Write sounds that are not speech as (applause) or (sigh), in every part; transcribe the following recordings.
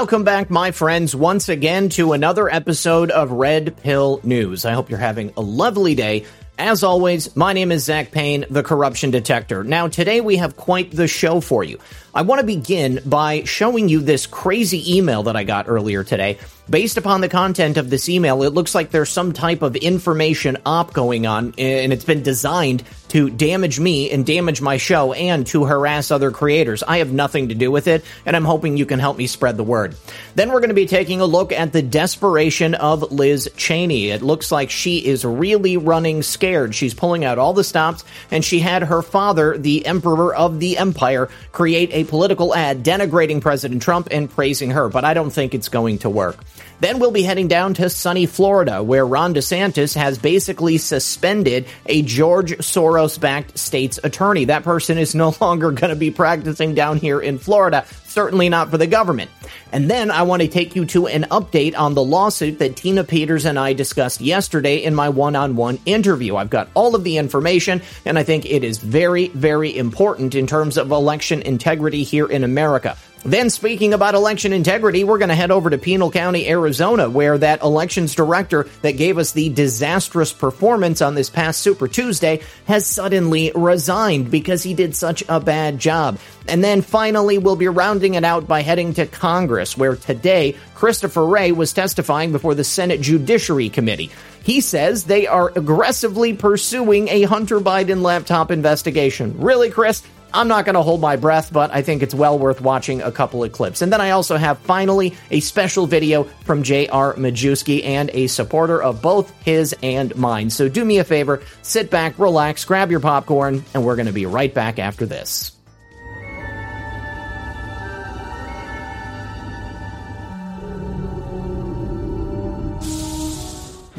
Welcome back, my friends, once again to another episode of Red Pill News. I hope you're having a lovely day. As always, my name is Zak Paine, the corruption detector. Now, today we have quite the show for you. I want to begin by showing you this crazy email that I got earlier today. Based upon the content of this email, it looks like there's some type of information op going on, and it's been designed to damage me and damage my show and to harass other creators. I have nothing to do with it, and I'm hoping you can help me spread the word. Then we're going to be taking a look at the desperation of Liz Cheney. It looks like she is really running scared. She's pulling out all the stops, and she had her father, the emperor of the empire, create a political ad denigrating President Trump and praising her, but I don't think it's going to work. Then we'll be heading down to sunny Florida, where Ron DeSantis has basically suspended a George Soros backed state's attorney. That person is no (laughs) longer going to be practicing down here in Florida, certainly not for the government. And then I want to take you to an update on the lawsuit that Tina Peters and I discussed yesterday in my one on one interview. I've got all of the information, and I think it is very, very important in terms of election integrity here in America. Then, speaking about election integrity, we're going to head over to Pinal County, Arizona, where that elections director that gave us the disastrous performance on this past Super Tuesday has suddenly resigned because he did such a bad job. And then finally, we'll be rounding it out by heading to Congress, where today Christopher Wray was testifying before the Senate Judiciary Committee. He says they are aggressively pursuing a Hunter Biden laptop investigation. Really, Chris? I'm not going to hold my breath, but I think it's well worth watching a couple of clips. And then I also have finally a special video from J.R. Majewski and a supporter of both his and mine. So do me a favor, sit back, relax, grab your popcorn, and we're going to be right back after this.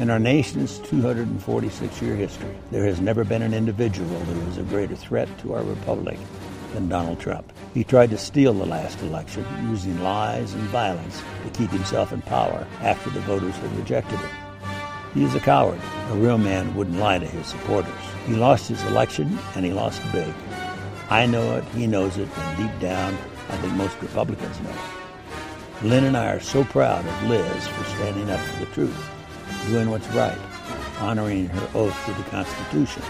In our nation's 246 year history, there has never been an individual who is a greater threat to our republic than Donald Trump. He tried to steal the last election using lies and violence to keep himself in power after the voters had rejected him. He is a coward. A real man wouldn't lie to his supporters. He lost his election, and he lost big. I know it, he knows it, and deep down, I think most Republicans know it. Lynn and I are so proud of Liz for standing up for the truth doing what's right, honoring her oath to the Constitution,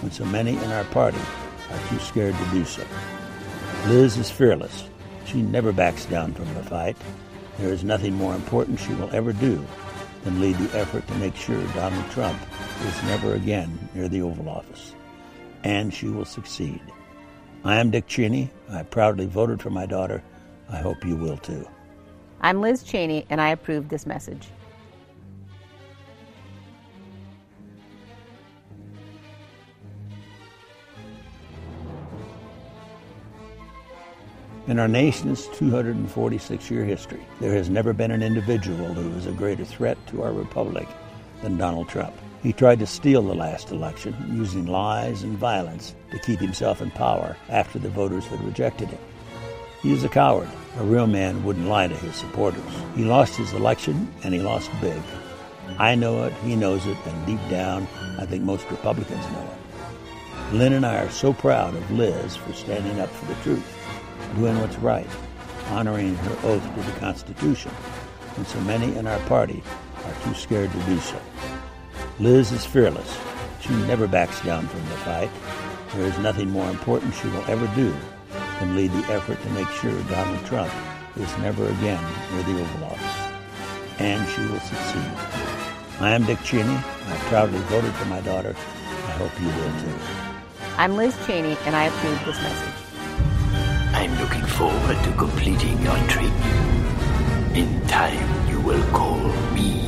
when so many in our party are too scared to do so. Liz is fearless. She never backs down from the fight. There is nothing more important she will ever do than lead the effort to make sure Donald Trump is never again near the Oval Office. And she will succeed. I am Dick Cheney. I proudly voted for my daughter. I hope you will too. I'm Liz Cheney, and I approve this message. In our nation's 246 year history, there has never been an individual who is a greater threat to our republic than Donald Trump. He tried to steal the last election using lies and violence to keep himself in power after the voters had rejected him. He is a coward. A real man wouldn't lie to his supporters. He lost his election, and he lost big. I know it, he knows it, and deep down, I think most Republicans know it. Lynn and I are so proud of Liz for standing up for the truth doing what's right, honoring her oath to the Constitution, and so many in our party are too scared to do so. Liz is fearless. She never backs down from the fight. There is nothing more important she will ever do than lead the effort to make sure Donald Trump is never again near the Oval Office. And she will succeed. I am Dick Cheney. I proudly voted for my daughter. I hope you will too. I'm Liz Cheney, and I approve this message. I'm looking forward to completing your trip. In time, you will call me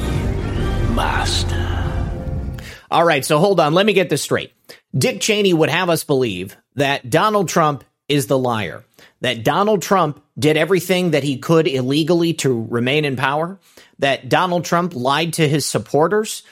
Master. All right, so hold on. Let me get this straight. Dick Cheney would have us believe that Donald Trump is the liar, that Donald Trump did everything that he could illegally to remain in power, that Donald Trump lied to his supporters,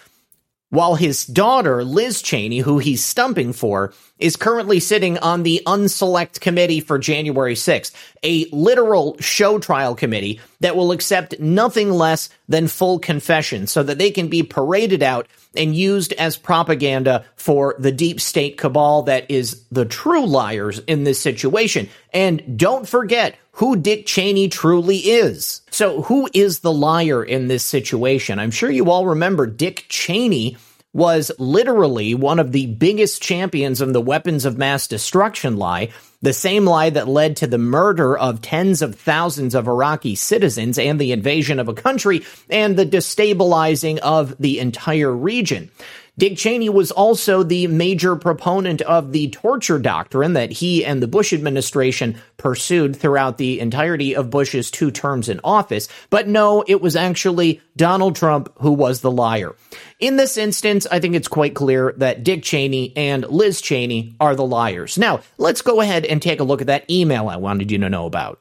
while his daughter, Liz Cheney, who he's stumping for, is currently sitting on the unselect committee for January 6th, a literal show trial committee that will accept nothing less than full confession so that they can be paraded out and used as propaganda for the deep state cabal that is the true liars in this situation. And don't forget who Dick Cheney truly is. So, who is the liar in this situation? I'm sure you all remember Dick Cheney was literally one of the biggest champions of the weapons of mass destruction lie, the same lie that led to the murder of tens of thousands of Iraqi citizens and the invasion of a country and the destabilizing of the entire region. Dick Cheney was also the major proponent of the torture doctrine that he and the Bush administration pursued throughout the entirety of Bush's two terms in office. But no, it was actually Donald Trump who was the liar. In this instance, I think it's quite clear that Dick Cheney and Liz Cheney are the liars. Now, let's go ahead and take a look at that email I wanted you to know about.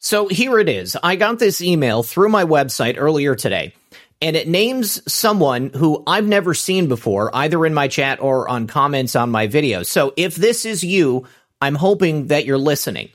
So here it is. I got this email through my website earlier today and it names someone who I've never seen before, either in my chat or on comments on my videos. So if this is you, I'm hoping that you're listening.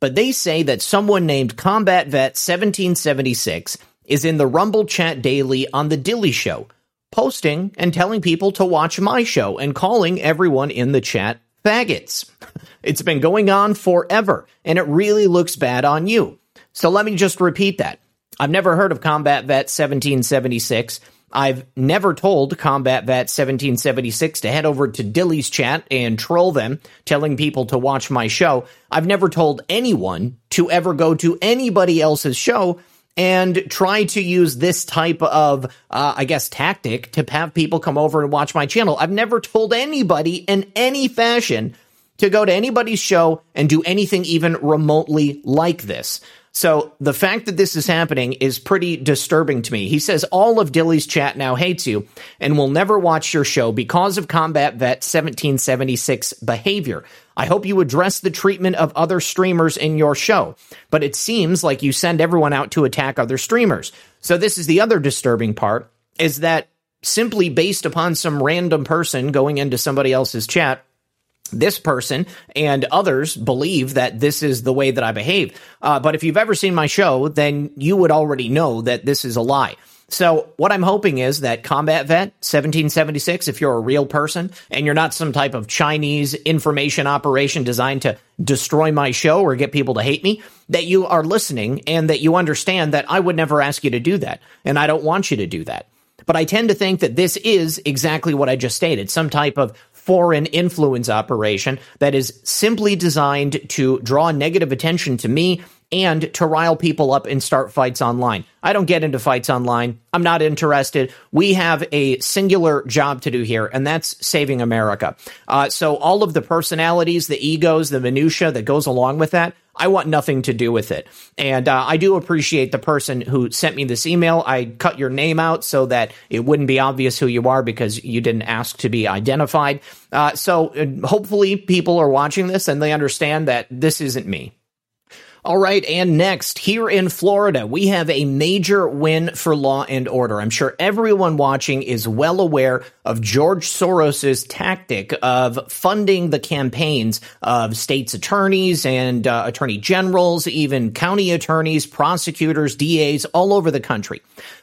But they say that someone named Combat Vet 1776 is in the Rumble chat daily on The Dilly Show, posting and telling people to watch my show and calling everyone in the chat faggots. (laughs) It's been going on forever, and it really looks bad on you. So let me just repeat that. I've never heard of Combat Vet 1776. I've never told Combat Vet 1776 to head over to Dilly's chat and troll them, telling people to watch my show. I've never told anyone to ever go to anybody else's show and try to use this type of, uh, I guess, tactic to have people come over and watch my channel. I've never told anybody in any fashion to go to anybody's show and do anything even remotely like this. So the fact that this is happening is pretty disturbing to me. He says all of Dilly's chat now hates you and will never watch your show because of Combat Vet 1776 behavior. I hope you address the treatment of other streamers in your show, but it seems like you send everyone out to attack other streamers. So this is the other disturbing part is that simply based upon some random person going into somebody else's chat this person and others believe that this is the way that I behave. Uh, but if you've ever seen my show, then you would already know that this is a lie. So what I'm hoping is that Combat Vet 1776, if you're a real person and you're not some type of Chinese information operation designed to destroy my show or get people to hate me, that you are listening and that you understand that I would never ask you to do that. And I don't want you to do that. But I tend to think that this is exactly what I just stated, some type of foreign influence operation that is simply designed to draw negative attention to me and to rile people up and start fights online. I don't get into fights online. I'm not interested. We have a singular job to do here, and that's saving America. Uh, so all of the personalities, the egos, the minutia that goes along with that, I want nothing to do with it. And uh, I do appreciate the person who sent me this email. I cut your name out so that it wouldn't be obvious who you are because you didn't ask to be identified. Uh, so uh, hopefully people are watching this and they understand that this isn't me. All right, and next, here in Florida, we have a major win for law and order. I'm sure everyone watching is well aware of George Soros's tactic of funding the campaigns of states' attorneys and uh, attorney generals, even county attorneys, prosecutors, DAs all over the country.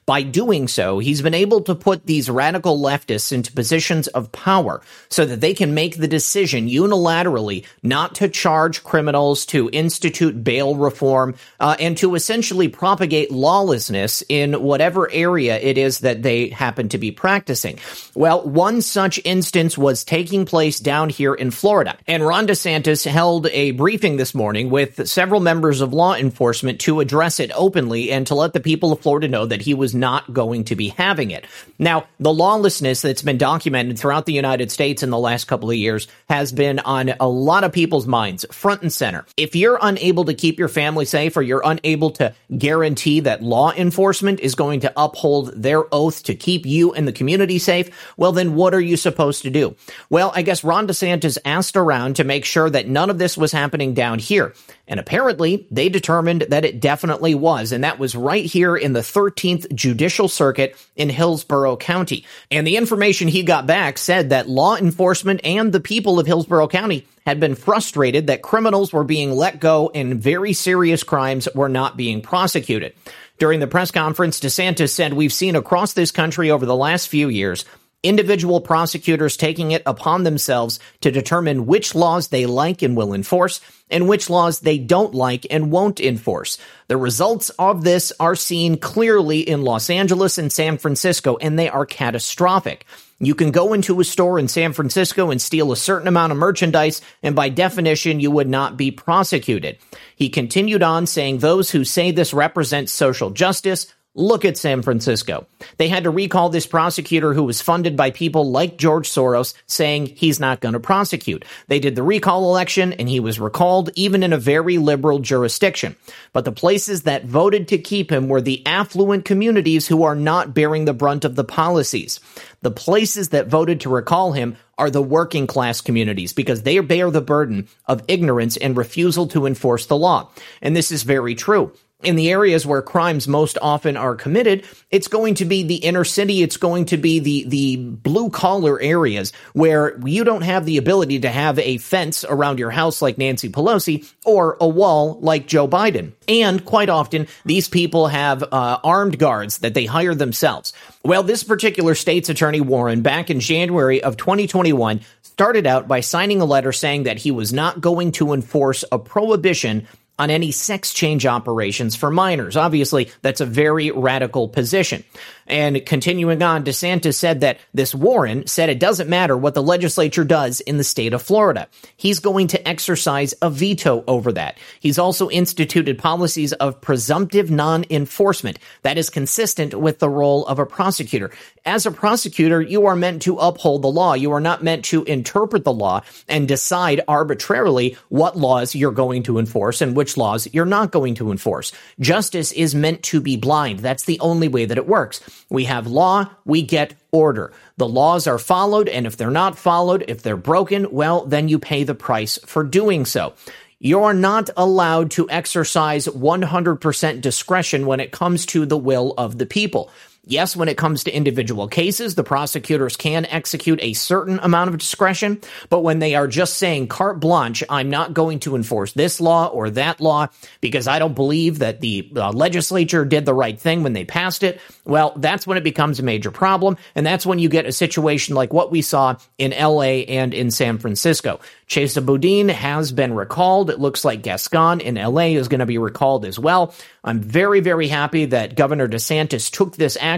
By doing so, he's been able to put these radical leftists into positions of power so that they can make the decision unilaterally not to charge criminals, to institute bail reform, uh, and to essentially propagate lawlessness in whatever area it is that they happen to be practicing. Well, one such instance was taking place down here in Florida, and Ron DeSantis held a briefing this morning with several members of law enforcement to address it openly and to let the people of Florida know that he was not going to be having it. Now, the lawlessness that's been documented throughout the United States in the last couple of years has been on a lot of people's minds, front and center. If you're unable to keep your family safe or you're unable to guarantee that law enforcement is going to uphold their oath to keep you and the community safe, well, then what are you supposed to do? Well, I guess Ron DeSantis asked around to make sure that none of this was happening down here. And apparently, they determined that it definitely was. And that was right here in the 13th Judicial Circuit in Hillsborough County. And the information he got back said that law enforcement and the people of Hillsborough County had been frustrated that criminals were being let go and very serious crimes were not being prosecuted. During the press conference, DeSantis said, We've seen across this country over the last few years individual prosecutors taking it upon themselves to determine which laws they like and will enforce and which laws they don't like and won't enforce. The results of this are seen clearly in Los Angeles and San Francisco, and they are catastrophic. You can go into a store in San Francisco and steal a certain amount of merchandise, and by definition, you would not be prosecuted. He continued on saying those who say this represents social justice Look at San Francisco. They had to recall this prosecutor who was funded by people like George Soros saying he's not going to prosecute. They did the recall election and he was recalled even in a very liberal jurisdiction. But the places that voted to keep him were the affluent communities who are not bearing the brunt of the policies. The places that voted to recall him are the working class communities because they bear the burden of ignorance and refusal to enforce the law. And this is very true in the areas where crimes most often are committed, it's going to be the inner city. It's going to be the, the blue collar areas where you don't have the ability to have a fence around your house like Nancy Pelosi or a wall like Joe Biden. And quite often, these people have uh, armed guards that they hire themselves. Well, this particular state's attorney, Warren, back in January of 2021, started out by signing a letter saying that he was not going to enforce a prohibition on any sex change operations for minors. Obviously, that's a very radical position. And continuing on, DeSantis said that this Warren said it doesn't matter what the legislature does in the state of Florida. He's going to exercise a veto over that. He's also instituted policies of presumptive non-enforcement that is consistent with the role of a prosecutor. As a prosecutor, you are meant to uphold the law. You are not meant to interpret the law and decide arbitrarily what laws you're going to enforce and which laws you're not going to enforce. Justice is meant to be blind. That's the only way that it works. We have law, we get order. The laws are followed, and if they're not followed, if they're broken, well, then you pay the price for doing so. You're not allowed to exercise 100% discretion when it comes to the will of the people. Yes, when it comes to individual cases, the prosecutors can execute a certain amount of discretion, but when they are just saying carte blanche, I'm not going to enforce this law or that law because I don't believe that the uh, legislature did the right thing when they passed it, well, that's when it becomes a major problem. And that's when you get a situation like what we saw in LA and in San Francisco. Chesa Boudin has been recalled. It looks like Gascon in LA is going to be recalled as well. I'm very, very happy that Governor DeSantis took this action,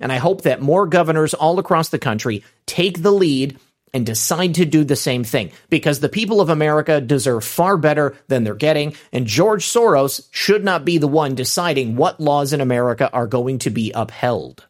and I hope that more governors all across the country take the lead and decide to do the same thing because the people of America deserve far better than they're getting, and George Soros should not be the one deciding what laws in America are going to be upheld.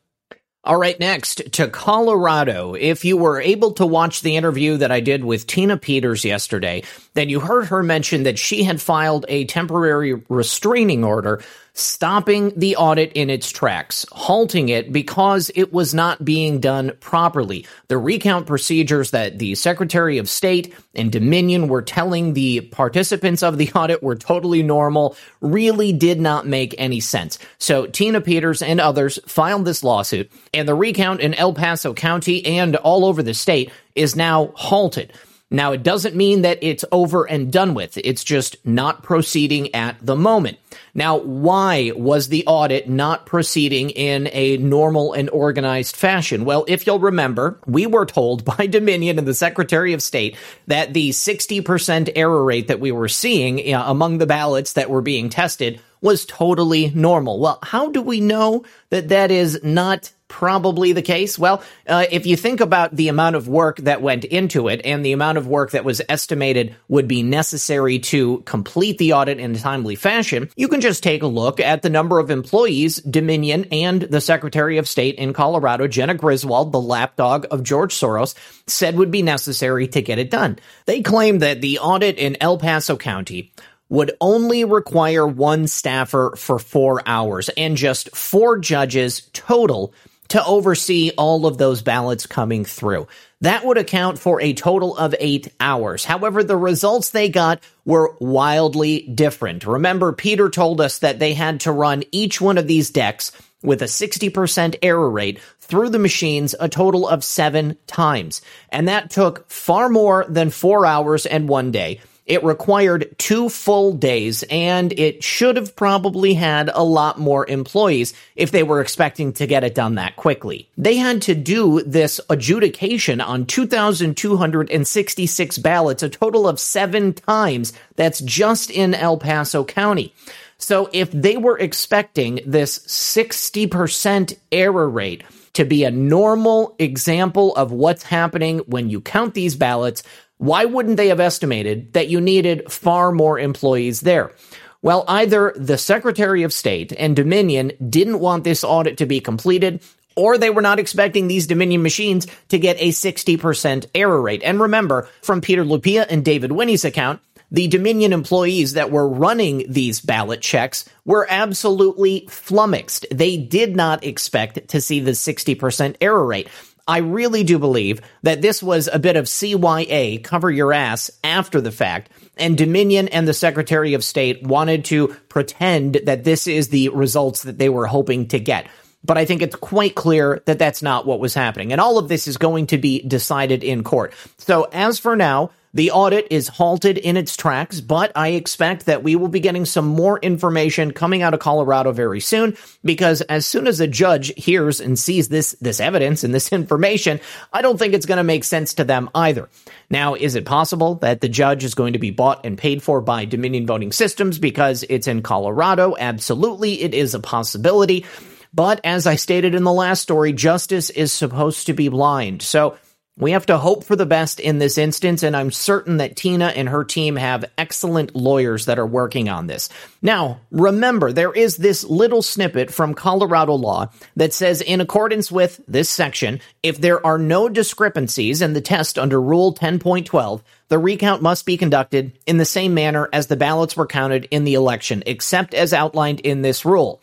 All right, next to Colorado. If you were able to watch the interview that I did with Tina Peters yesterday, then you heard her mention that she had filed a temporary restraining order stopping the audit in its tracks, halting it because it was not being done properly. The recount procedures that the Secretary of State and Dominion were telling the participants of the (laughs) audit were totally normal really did not make any sense. So Tina Peters and others filed this lawsuit, and the recount in El Paso County and all over the state is now halted. Now, it doesn't mean that it's over and done with. It's just not proceeding at the moment. Now, why was the audit not proceeding in a normal and organized fashion? Well, if you'll remember, we were told (laughs) by Dominion and the Secretary of State that the 60% error rate that we were seeing you know, among the ballots that were being tested was totally normal. Well, how do we know that that is not probably the case? Well, uh, if you think about the amount of work that went into it and the amount of work that was estimated would be necessary to complete the audit in a timely fashion, you can just take a look at the number of employees Dominion and the Secretary of State in Colorado, Jena Griswold, the lapdog of George Soros, said would be necessary to get it done. They claim that the audit in El Paso County would only require one staffer for four hours and just four judges total to oversee all of those ballots coming through. That would account for a total of eight hours. However, the results they got were wildly different. Remember, Peter told us that they had to run each one of these decks with a 60% error rate through the machines a total of seven times. And that took far more than four hours and one day. It required two full days, and it should have probably had a lot more employees if they were expecting to get it done that quickly. They had to do this adjudication on 2,266 ballots, a total of seven times. That's just in El Paso County. So if they were expecting this 60% error rate, to be a normal example of what's happening when you count these ballots, why wouldn't they have estimated that you needed far more employees there? Well, either the Secretary of State and Dominion didn't want this audit to be completed, or they were not expecting these Dominion machines to get a 60% error rate. And remember, from Peter Lupia and David Winnie's account, the Dominion employees that were running these ballot checks were absolutely flummoxed. They did not expect to see the 60% error rate. I really do believe that this was a bit of CYA, cover your ass, after the fact. And Dominion and the Secretary of State wanted to pretend that this is the results that they were hoping to get. But I think it's quite clear that that's not what was happening. And all of this is going to be decided in court. So as for now, the audit is halted in its tracks, but I expect that we will be getting some more information coming out of Colorado very soon because as soon as a judge hears and sees this this evidence and this (laughs) information, I don't think it's going to make sense to them either. Now, is it possible that the judge is going to be bought and paid for by Dominion Voting Systems because it's in Colorado? Absolutely, it is a possibility. But as I stated in the last story, justice is supposed to be blind. So we have to hope for the best in this instance, and I'm certain that Tina and her team have excellent lawyers that are working on this. Now, remember, there is this little snippet from Colorado law that says, in accordance with this section, if there are no discrepancies in the test under Rule 10.12, the recount must be conducted in the same manner as the ballots were counted in the election, except as outlined in this rule.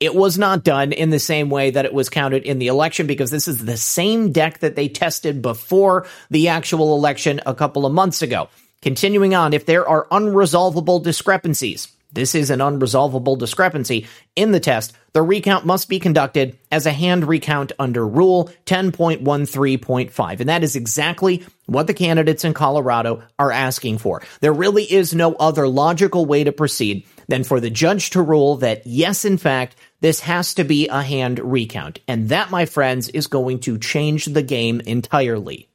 It was not done in the same way that it was counted in the election because this is the same deck that they tested before the actual election a couple of months ago. Continuing on, if there are unresolvable discrepancies, this is an unresolvable discrepancy in the test. The recount must be conducted as a hand recount under Rule 10.13.5. And that is exactly what the candidates in Colorado are asking for. There really is no other logical way to proceed than for the judge to rule that, yes, in fact, this has to be a hand recount. And that, my friends, is going to change the game entirely.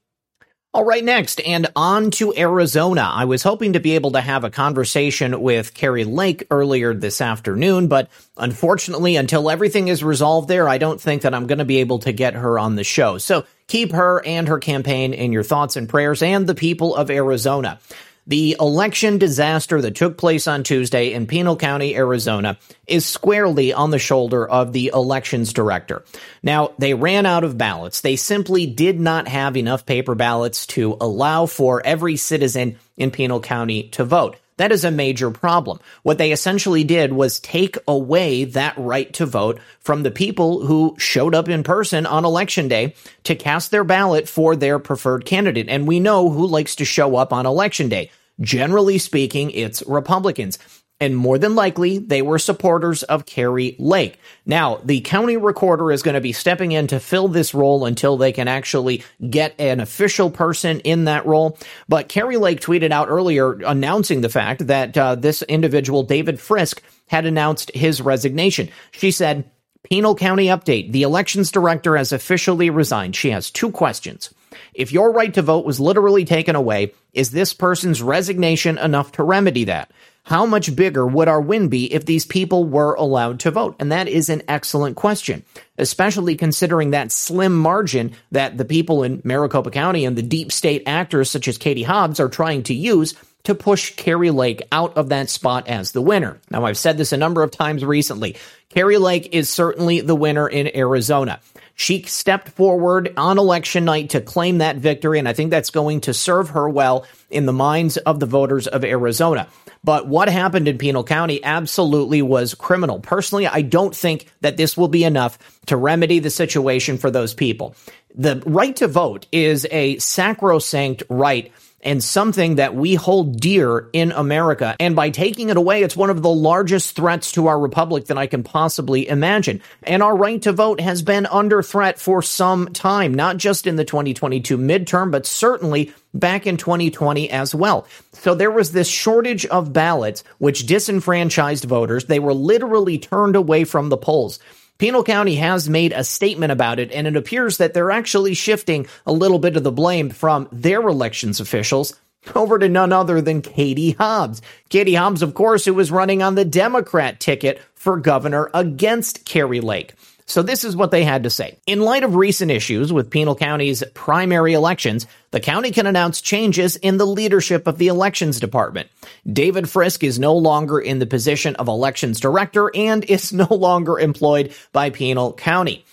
All right, next, and on to Arizona. I was hoping to be able to have a conversation with Kari Lake earlier this afternoon, but unfortunately, until everything is resolved there, I don't think that I'm going to be able to get her on the show. So keep her and her campaign in your thoughts and prayers and the people of Arizona. The election disaster that took place on Tuesday in Pinal County, Arizona, is squarely on the shoulder of the elections director. Now, they ran out of ballots. They simply did not have enough paper ballots to allow for every citizen in Pinal County to vote. That is a major problem. What they essentially did was take away that right to vote from the people who showed up in person on election day to cast their ballot for their preferred candidate. And we know who likes to show up on election day. Generally speaking, it's Republicans and more than likely they were supporters of Kari Lake. Now, the county recorder is going to be stepping in to fill this role until they can actually get an official person in that role. But Kari Lake tweeted out earlier announcing the fact that uh, this individual, David Frisk, had announced his resignation. She said, Pinal County update. The elections director has officially resigned. She has two questions. If your right to vote was literally taken away, is this person's resignation enough to remedy that? How much bigger would our win be if these people were allowed to vote? And that is an excellent question, especially considering that slim margin that the people in Maricopa County and the deep state actors such as Katie Hobbs are trying to use to push Kari Lake out of that spot as the winner. Now, I've said this a number of times recently. Kari Lake is certainly the winner in Arizona. She stepped forward on election night to claim that victory, and I think that's going to serve her well in the minds of the voters of Arizona. But what happened in Pinal County absolutely was criminal. Personally, I don't think that this will be enough to remedy the situation for those people. The right to vote is a sacrosanct right and something that we hold dear in America. And by taking it away, it's one of the largest threats to our republic that I can possibly imagine. And our right to vote has been under threat for some time, not just in the 2022 midterm, but certainly back in 2020 as well. So there was this shortage of ballots, which disenfranchised voters. They were literally turned away from the polls. Pinal County has made a statement about it, and it appears that they're actually shifting a little bit of the blame from their elections officials (laughs) over to none other than Katie Hobbs. Katie Hobbs, of course, who was running on the Democrat ticket for governor against Kari Lake. So this is what they had to say. In light of recent issues with Pinal County's primary elections, the county can announce changes in the leadership of the elections department. David Frisk is no longer in the position of elections director and is (laughs) no longer employed by Pinal County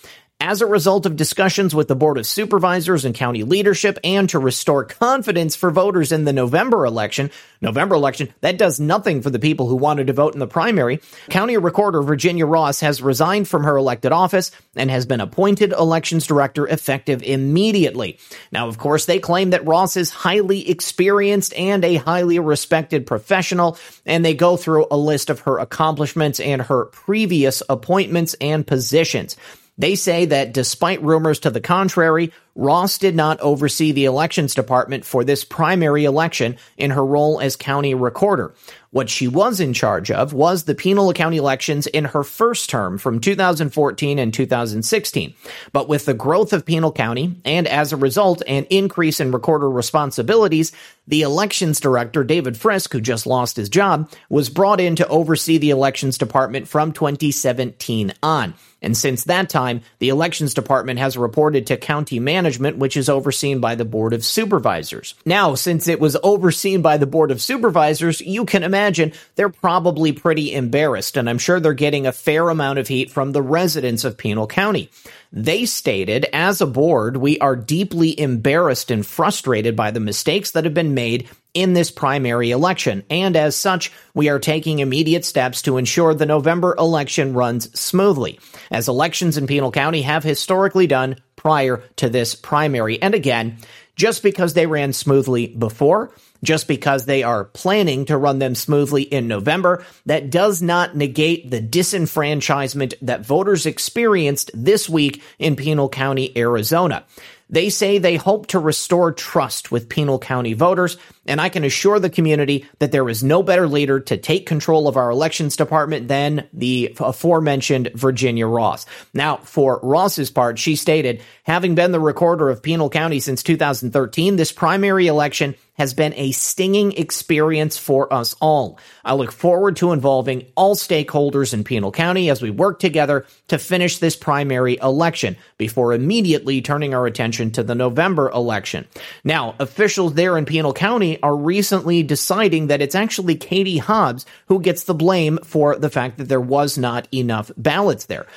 as a result of discussions with the Board of Supervisors and county leadership and to restore confidence for voters in the November election. November election, that does nothing for the people who wanted to vote in the primary. County Recorder Virginia Ross has resigned from her elected office and has been appointed elections director effective immediately. Now, of course, they claim that Ross is highly experienced and a highly respected professional, and they go through a list of her accomplishments and her previous appointments and positions. They say that despite rumors to the contrary, Ross did not oversee the elections department for this primary election in her role as county recorder. What she was in charge of was the Pinal County elections in her first term from 2014 and 2016. But with the growth of Pinal County and as a result an increase in recorder responsibilities, the elections director, David Frisk, who just lost his job, was brought in to oversee the elections department from 2017 on. And since that time, the elections department has reported to county management, which is overseen by the board of supervisors. Now, since it was overseen by the board of supervisors, you can imagine they're probably pretty embarrassed, and I'm sure they're getting a fair amount of heat from the residents of Pinal County. They stated, as a board, we are deeply embarrassed and frustrated by the mistakes that have been made in this primary election, and as such, we are taking immediate steps to ensure the November election runs smoothly, as elections in Pinal County have historically done prior to this primary. And again, just because they ran smoothly before, just because they are planning to run them smoothly in November, that does not negate the disenfranchisement that voters experienced this week in Pinal County, Arizona. They say they hope to restore trust with Pinal County voters, and I can assure the community that there is no better leader to take control of our elections department than the aforementioned Virginia Ross. Now, for Ross's part, she stated, having been the recorder of Pinal County since 2013, this primary election has been a stinging experience for us all. I look forward to involving all stakeholders in Pinal County as we work together to finish this primary election before immediately turning our attention to the November election. Now, officials there in Pinal County are recently deciding that it's actually Katie Hobbs who gets the blame for the fact that there was not enough ballots there.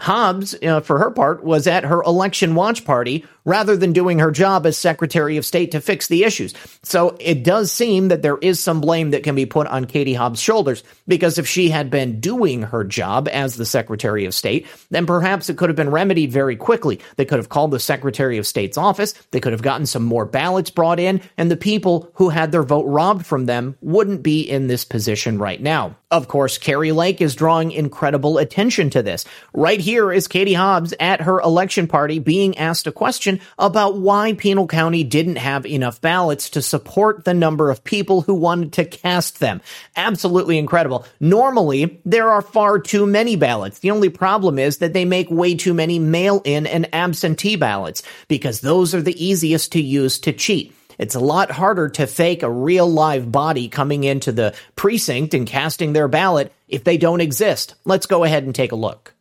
Hobbs, uh, for her part, was at her election watch party rather than doing her job as Secretary of State to fix the issues. So it does seem that there is some blame that can be put on Katie Hobbs' shoulders because if she had been doing her job as the Secretary of State, then perhaps it could have been remedied very quickly. They could have called the Secretary of State's office, they could have gotten some more ballots brought in, and the people who had their vote robbed from them wouldn't be in this position right now. Of course, Kari Lake is drawing incredible attention to this. Right here is Katie Hobbs at her election party being asked a question about why Pinal County didn't have enough ballots to support the number of people who wanted to cast them. Absolutely incredible. Normally, there are far too many ballots. The only problem is that they make way too many mail in and absentee ballots because those are the easiest to use to cheat. It's a lot harder to fake a real live body coming into the precinct and casting their ballot if they don't exist. Let's go ahead and take a look.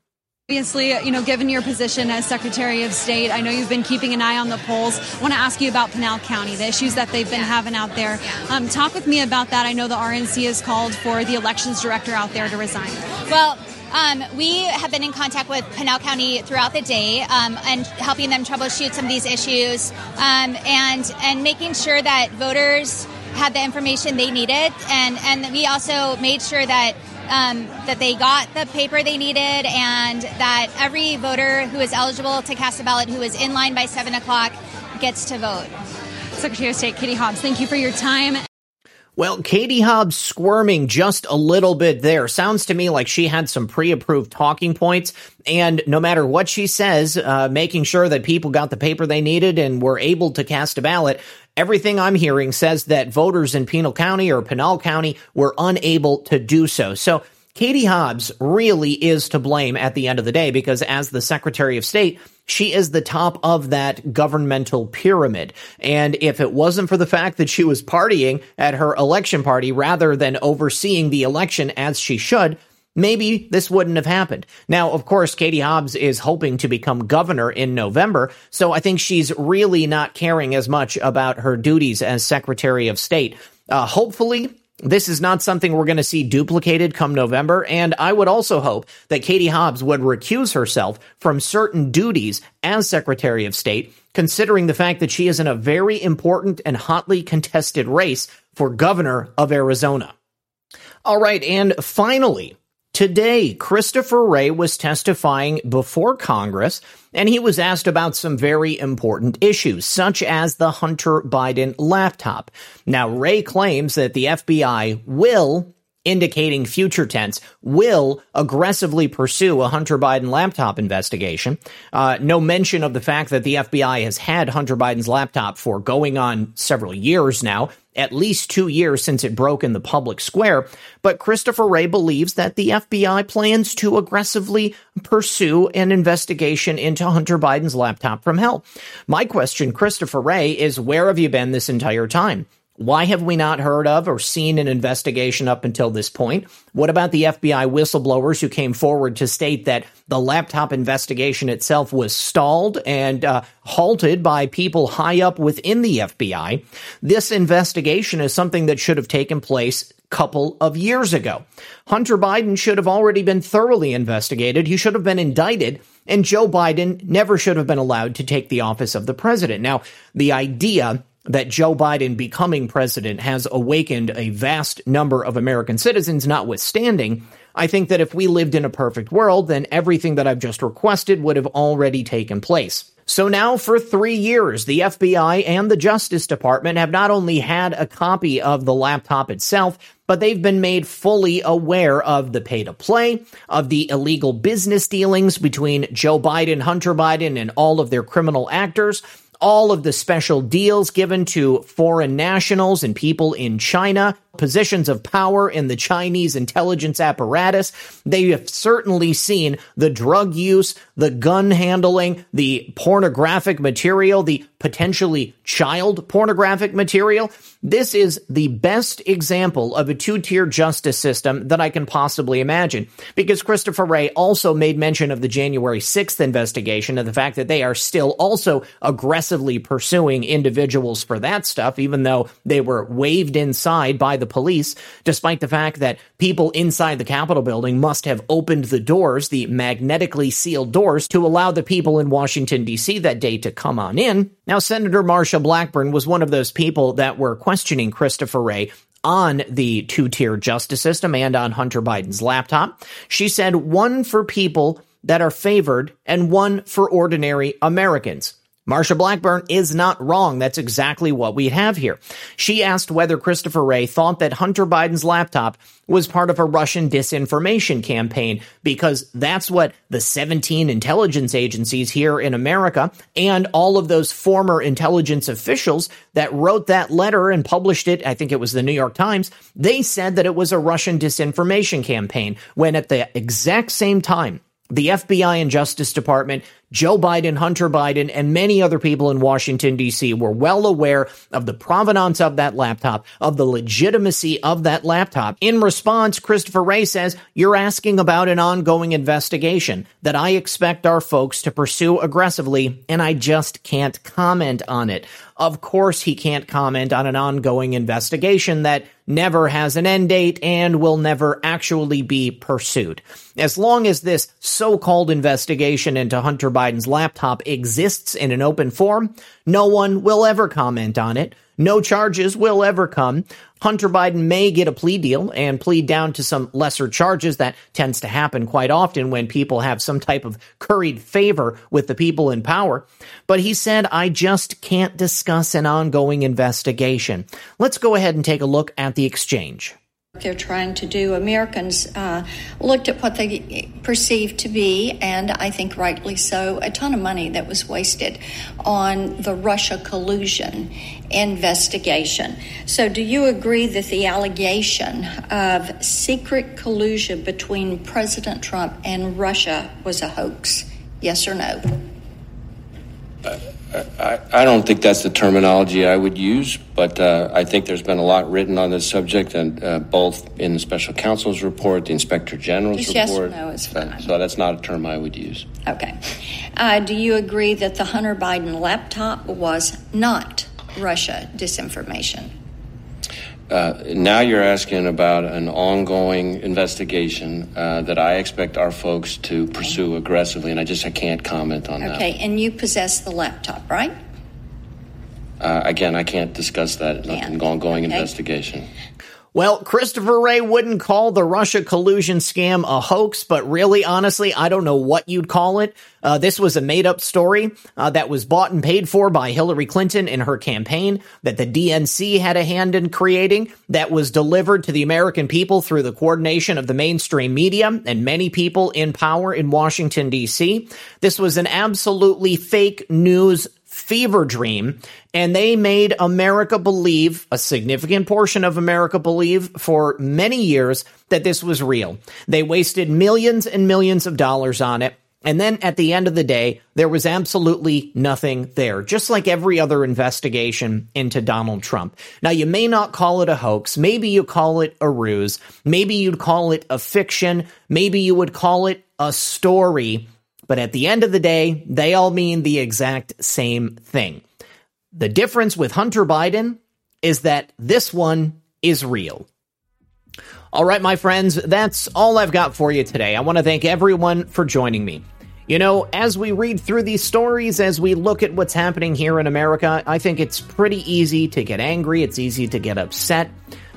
Obviously, you know, given your position as Secretary of State, I know you've been keeping an eye on the polls. I want to ask you about Pinal County, the issues that they've been having out there. Um, talk with me about that. I know the RNC has called for the elections director out there to resign. Well, um, we have been in contact with Pinal County throughout the day um, and helping them troubleshoot some of these issues um, and and making sure that voters had the information they needed and and we also made sure that um, that they got the paper they needed and that every voter who is eligible to cast a ballot who is in line by seven o'clock gets to vote. Secretary of State Katie Hobbs, thank you for your time. Well, Katie Hobbs squirming just a little bit there. Sounds to me like she had some pre approved talking points. And no matter what she says, uh, making sure that people got the paper they needed and were able to cast a ballot. Everything I'm hearing says that voters in Pinal County or Pinal County were unable to do so. So, Katie Hobbs really is to blame at the end of the day because as the Secretary of State, she is the top of that governmental pyramid. And if it wasn't for the fact that she was partying at her election party rather than overseeing the election as she should, maybe this wouldn't have happened. Now, of course, Katie Hobbs is hoping to become governor in November, so I think she's really not caring as much about her duties as Secretary of State. Uh, hopefully, this is not something we're going to see duplicated come November, and I would also hope that Katie Hobbs would recuse herself from certain duties as Secretary of State, considering the fact that she is in a very important and hotly contested race for governor of Arizona. All right, and finally, Today, Christopher Wray was testifying before Congress, and he was asked about some very important issues, such as the Hunter Biden laptop. Now, Wray claims that the FBI will indicating future tense, will aggressively pursue a Hunter Biden laptop investigation. Uh, no mention of the fact that the FBI has had Hunter Biden's laptop for going on several years now, at least two years since it broke in the public square. But Christopher Wray believes that the FBI plans to aggressively pursue an investigation into Hunter Biden's laptop from hell. My question, Christopher Wray, is where have you been this entire time? Why have we not heard of or seen an investigation up until this point? What about the FBI whistleblowers who came forward to state that the laptop investigation itself was stalled and uh, halted by people high up within the FBI? This investigation is something that should have taken place a couple of years ago. Hunter Biden should have already been thoroughly investigated. He should have been indicted and Joe Biden never should have been allowed to take the office of the president. Now, the idea that Joe Biden becoming president has awakened a vast number of American citizens, notwithstanding, I think that if we lived in a perfect world, then everything that I've just requested would have already taken place. So now for three years, the FBI and the Justice Department have not only had a copy of the laptop itself, but they've been made fully aware of the pay to play, of the illegal business dealings between Joe Biden, Hunter Biden, and all of their criminal actors, all of the special deals given to foreign nationals and people in China, positions of power in the Chinese intelligence apparatus. They have certainly seen the drug use, the gun handling, the pornographic material, the potentially child pornographic material. This is the best example of a two tier justice system that I can possibly imagine. Because Christopher Wray also made mention of the January 6th investigation and the fact that they are still also aggressively pursuing individuals for that stuff, even though they were waved inside by the police, despite the fact that people inside the Capitol building must have opened the doors, the magnetically sealed doors, to allow the people in Washington, D.C. that day to come on in. Now, Senator Marsha Blackburn was one of those people that were questioning Christopher Wray on the two tier justice system and on Hunter Biden's laptop. She said one for people that are favored and one for ordinary Americans. Marsha Blackburn is not wrong. That's exactly what we have here. She asked whether Christopher Wray thought that Hunter Biden's laptop was part of a Russian disinformation campaign because that's what the 17 intelligence agencies here in America and all of those former intelligence officials that wrote that letter and published it, I think it was the New York Times, they said that it was a Russian disinformation campaign when at the exact same time the FBI and Justice Department Joe Biden, Hunter Biden, and many other people in Washington, D.C. were well aware of the provenance of that laptop, of the legitimacy of that laptop. In response, Christopher Wray says, You're asking about an ongoing investigation that I expect our folks to pursue aggressively, and I just can't comment on it. Of course, he can't comment on an ongoing investigation that never has an end date and will never actually be pursued. As long as this so called investigation into Hunter Biden's laptop exists in an open form, no one will ever comment on it. No charges will ever come. Hunter Biden may get a plea deal and plead down to some lesser charges. That tends to happen quite often when people have some type of curried favor with the people in power. But he said, I just can't discuss an ongoing investigation. Let's go ahead and take a look at the exchange they're trying to do. Americans uh, looked at what they perceived to be, and I think rightly so, a ton of money that was wasted on the Russia collusion investigation. So, do you agree that the allegation of secret collusion between President Trump and Russia was a hoax? Yes or no? I, I, don't think that's the terminology I would use, but uh, I think there's been a lot written on this subject, and uh, both in the special counsel's report, the inspector general's Just report. Yes no is fine. So that's not a term I would use. Okay. Uh, do you agree that the Hunter Biden laptop was not Russia disinformation? Uh, now you're asking about an ongoing investigation uh, that I expect our folks to pursue aggressively, and I just I can't comment on okay. that. Okay, and you possess the laptop, right? Uh, again, I can't discuss that an ongoing okay. investigation. Well, Christopher Wray wouldn't call the Russia collusion scam a hoax, but really, honestly, I don't know what you'd call it. Uh, this was a made up story uh, that was bought and paid for by Hillary Clinton in her campaign that the DNC had a hand in creating that was delivered to the American people through the coordination of the mainstream media and many people in power in Washington, D.C. This was an absolutely fake news fever dream and they made America believe, a significant portion of America believe for many years that this was real. They wasted millions and millions of dollars on it. And then at the end of the day, there was absolutely nothing there, just like every other investigation into Donald Trump. Now, you may not call it a hoax. Maybe you call it a ruse. Maybe you'd call it a fiction. Maybe you would call it a story. But at the end of the day, they all mean the exact same thing. The difference with Hunter Biden is that this one is real. All right, my friends, that's all I've got for you today. I want to thank everyone for joining me. You know, as we read through these stories, as we look at what's happening here in America, I think it's pretty easy to get angry. It's easy to get upset.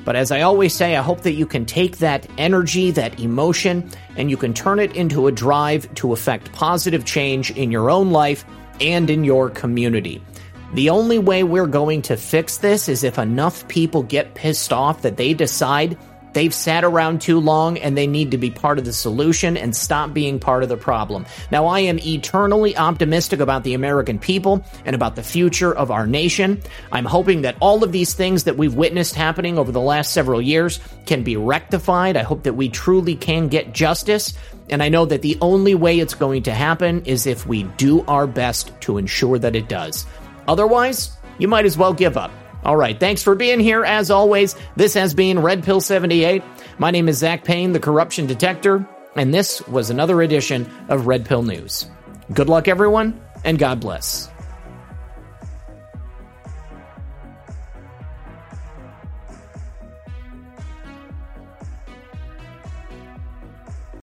But as I always say, I hope that you can take that energy, that emotion, and you can turn it into a drive to affect positive change in your own life and in your community. The only way we're going to fix this is if enough people get pissed off that they decide They've sat around too long and they need to be part of the solution and stop being part of the problem. Now, I am eternally optimistic about the American people and about the future of our nation. I'm hoping that all of these things that we've witnessed happening over the last several years can be rectified. I hope that we truly can get justice. And I know that the only way it's going to happen is if we do our best to ensure that it does. Otherwise, you might as well give up. All right, thanks for being here. As always, this has been Red Pill 78. My name is Zak Paine, the corruption detector, and this was another edition of Red Pill News. Good luck, everyone, and God bless.